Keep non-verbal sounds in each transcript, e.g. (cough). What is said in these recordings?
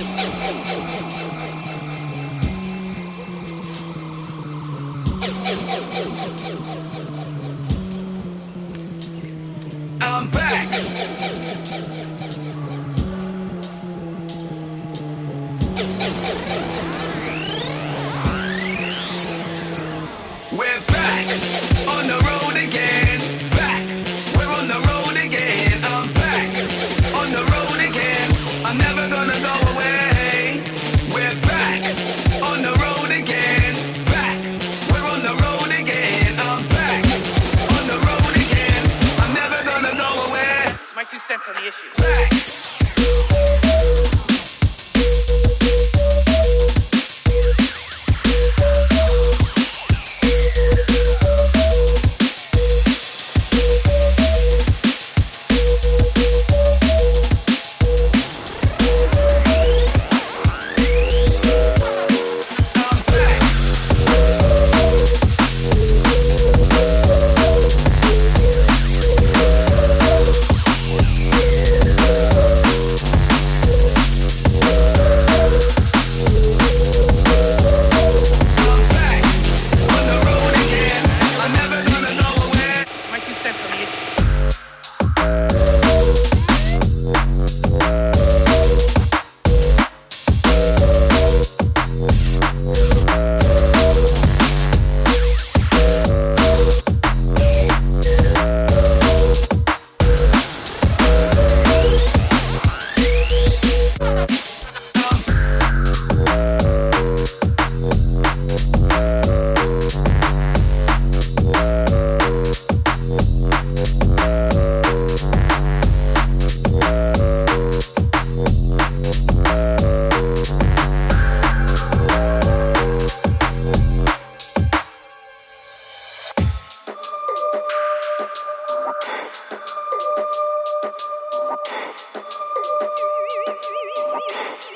Ha (laughs)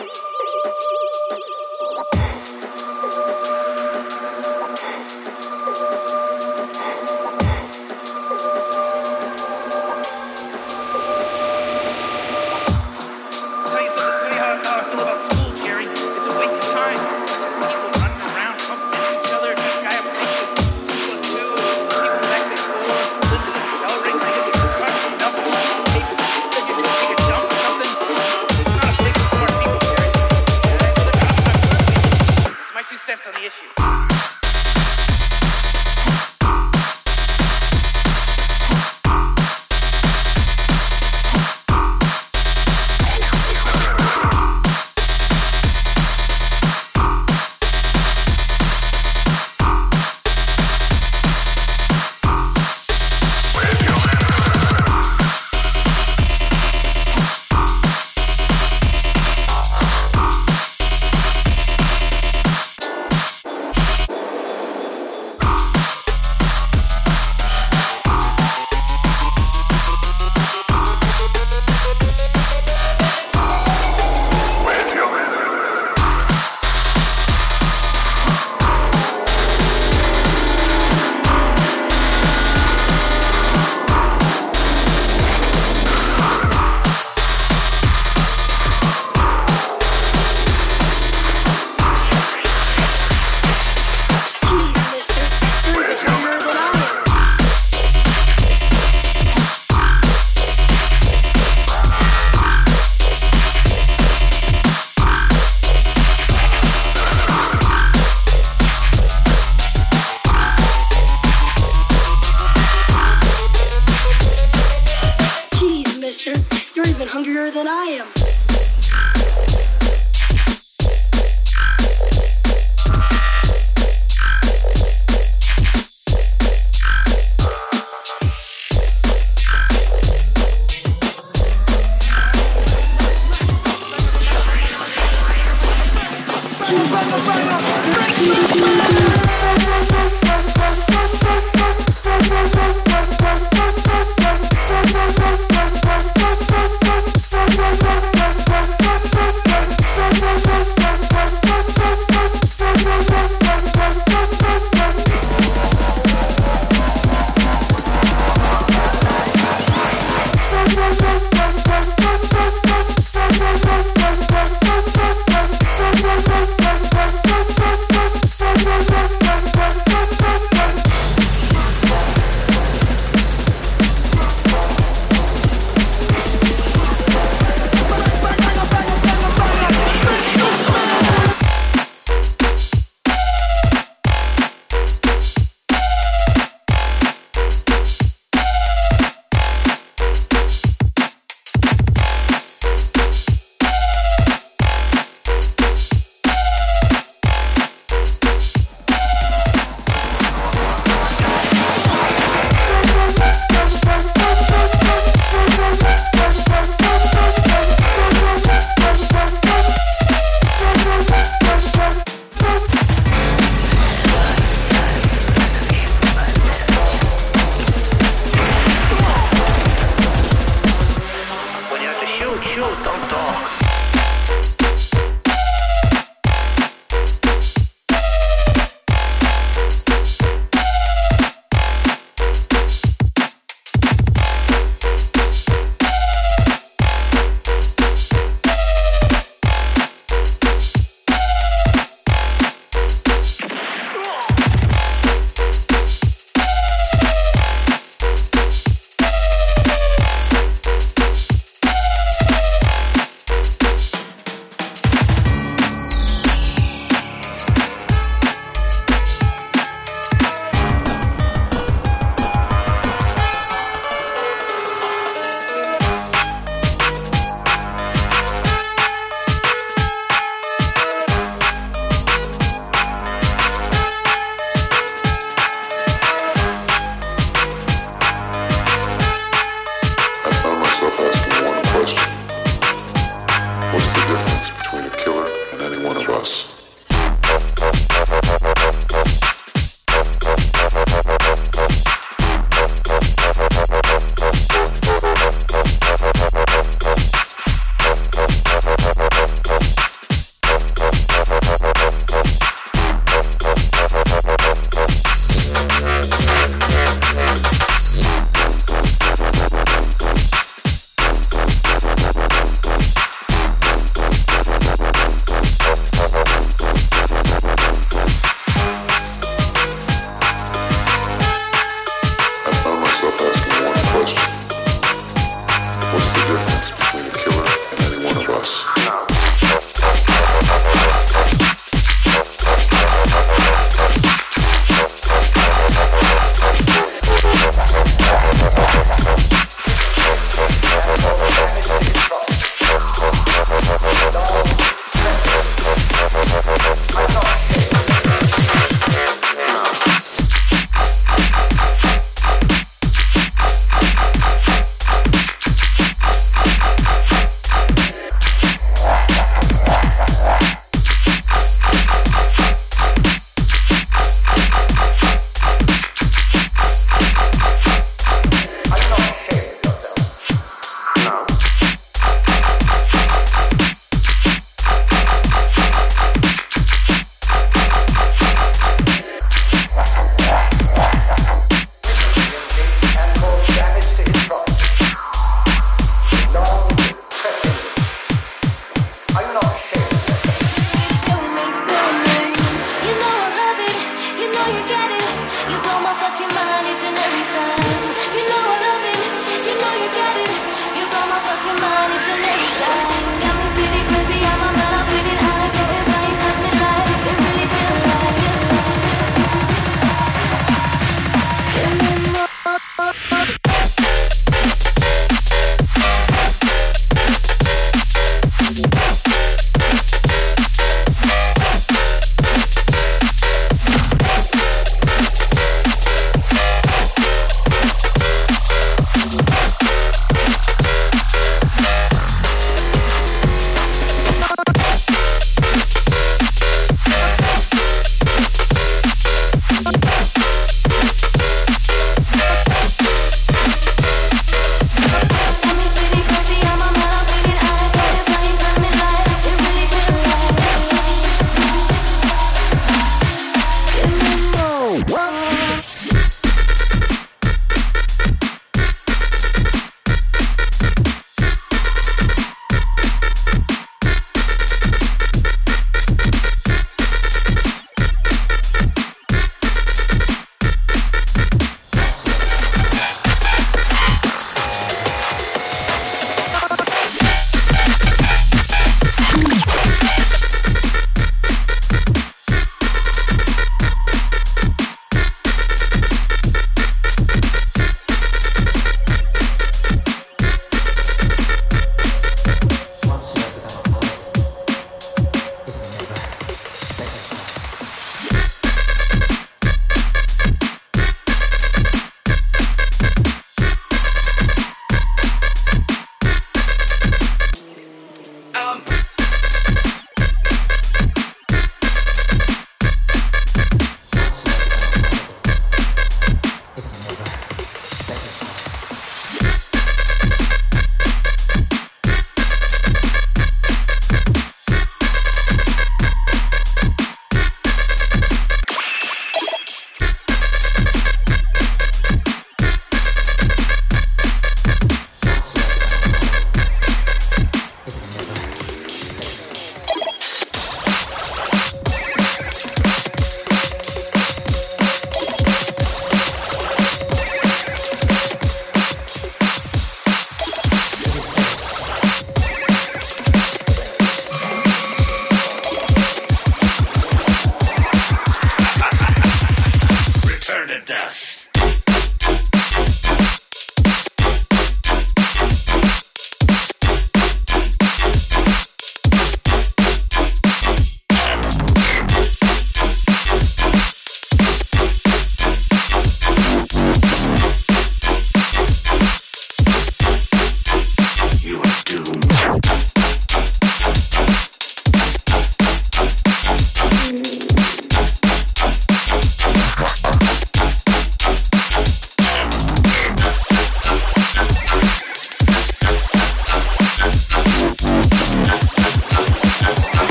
thank you. Thank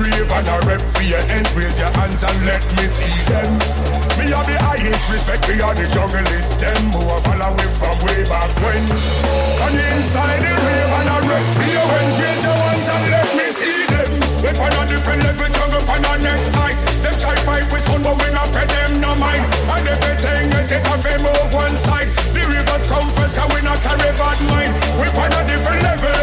rave and I rep for your end. Raise your hands and let me see them. Me have the highest respect Me for the jungle is them who are following from way back when. And inside the rave and I rep for your ends. Raise your hands and let me see them. We're on a different level, jungle on our next high. Them try fight with one, but we not pay them no mind. And everything is it a fame on one side. The rivers come first, can we not carry bad mind? We're on a different level.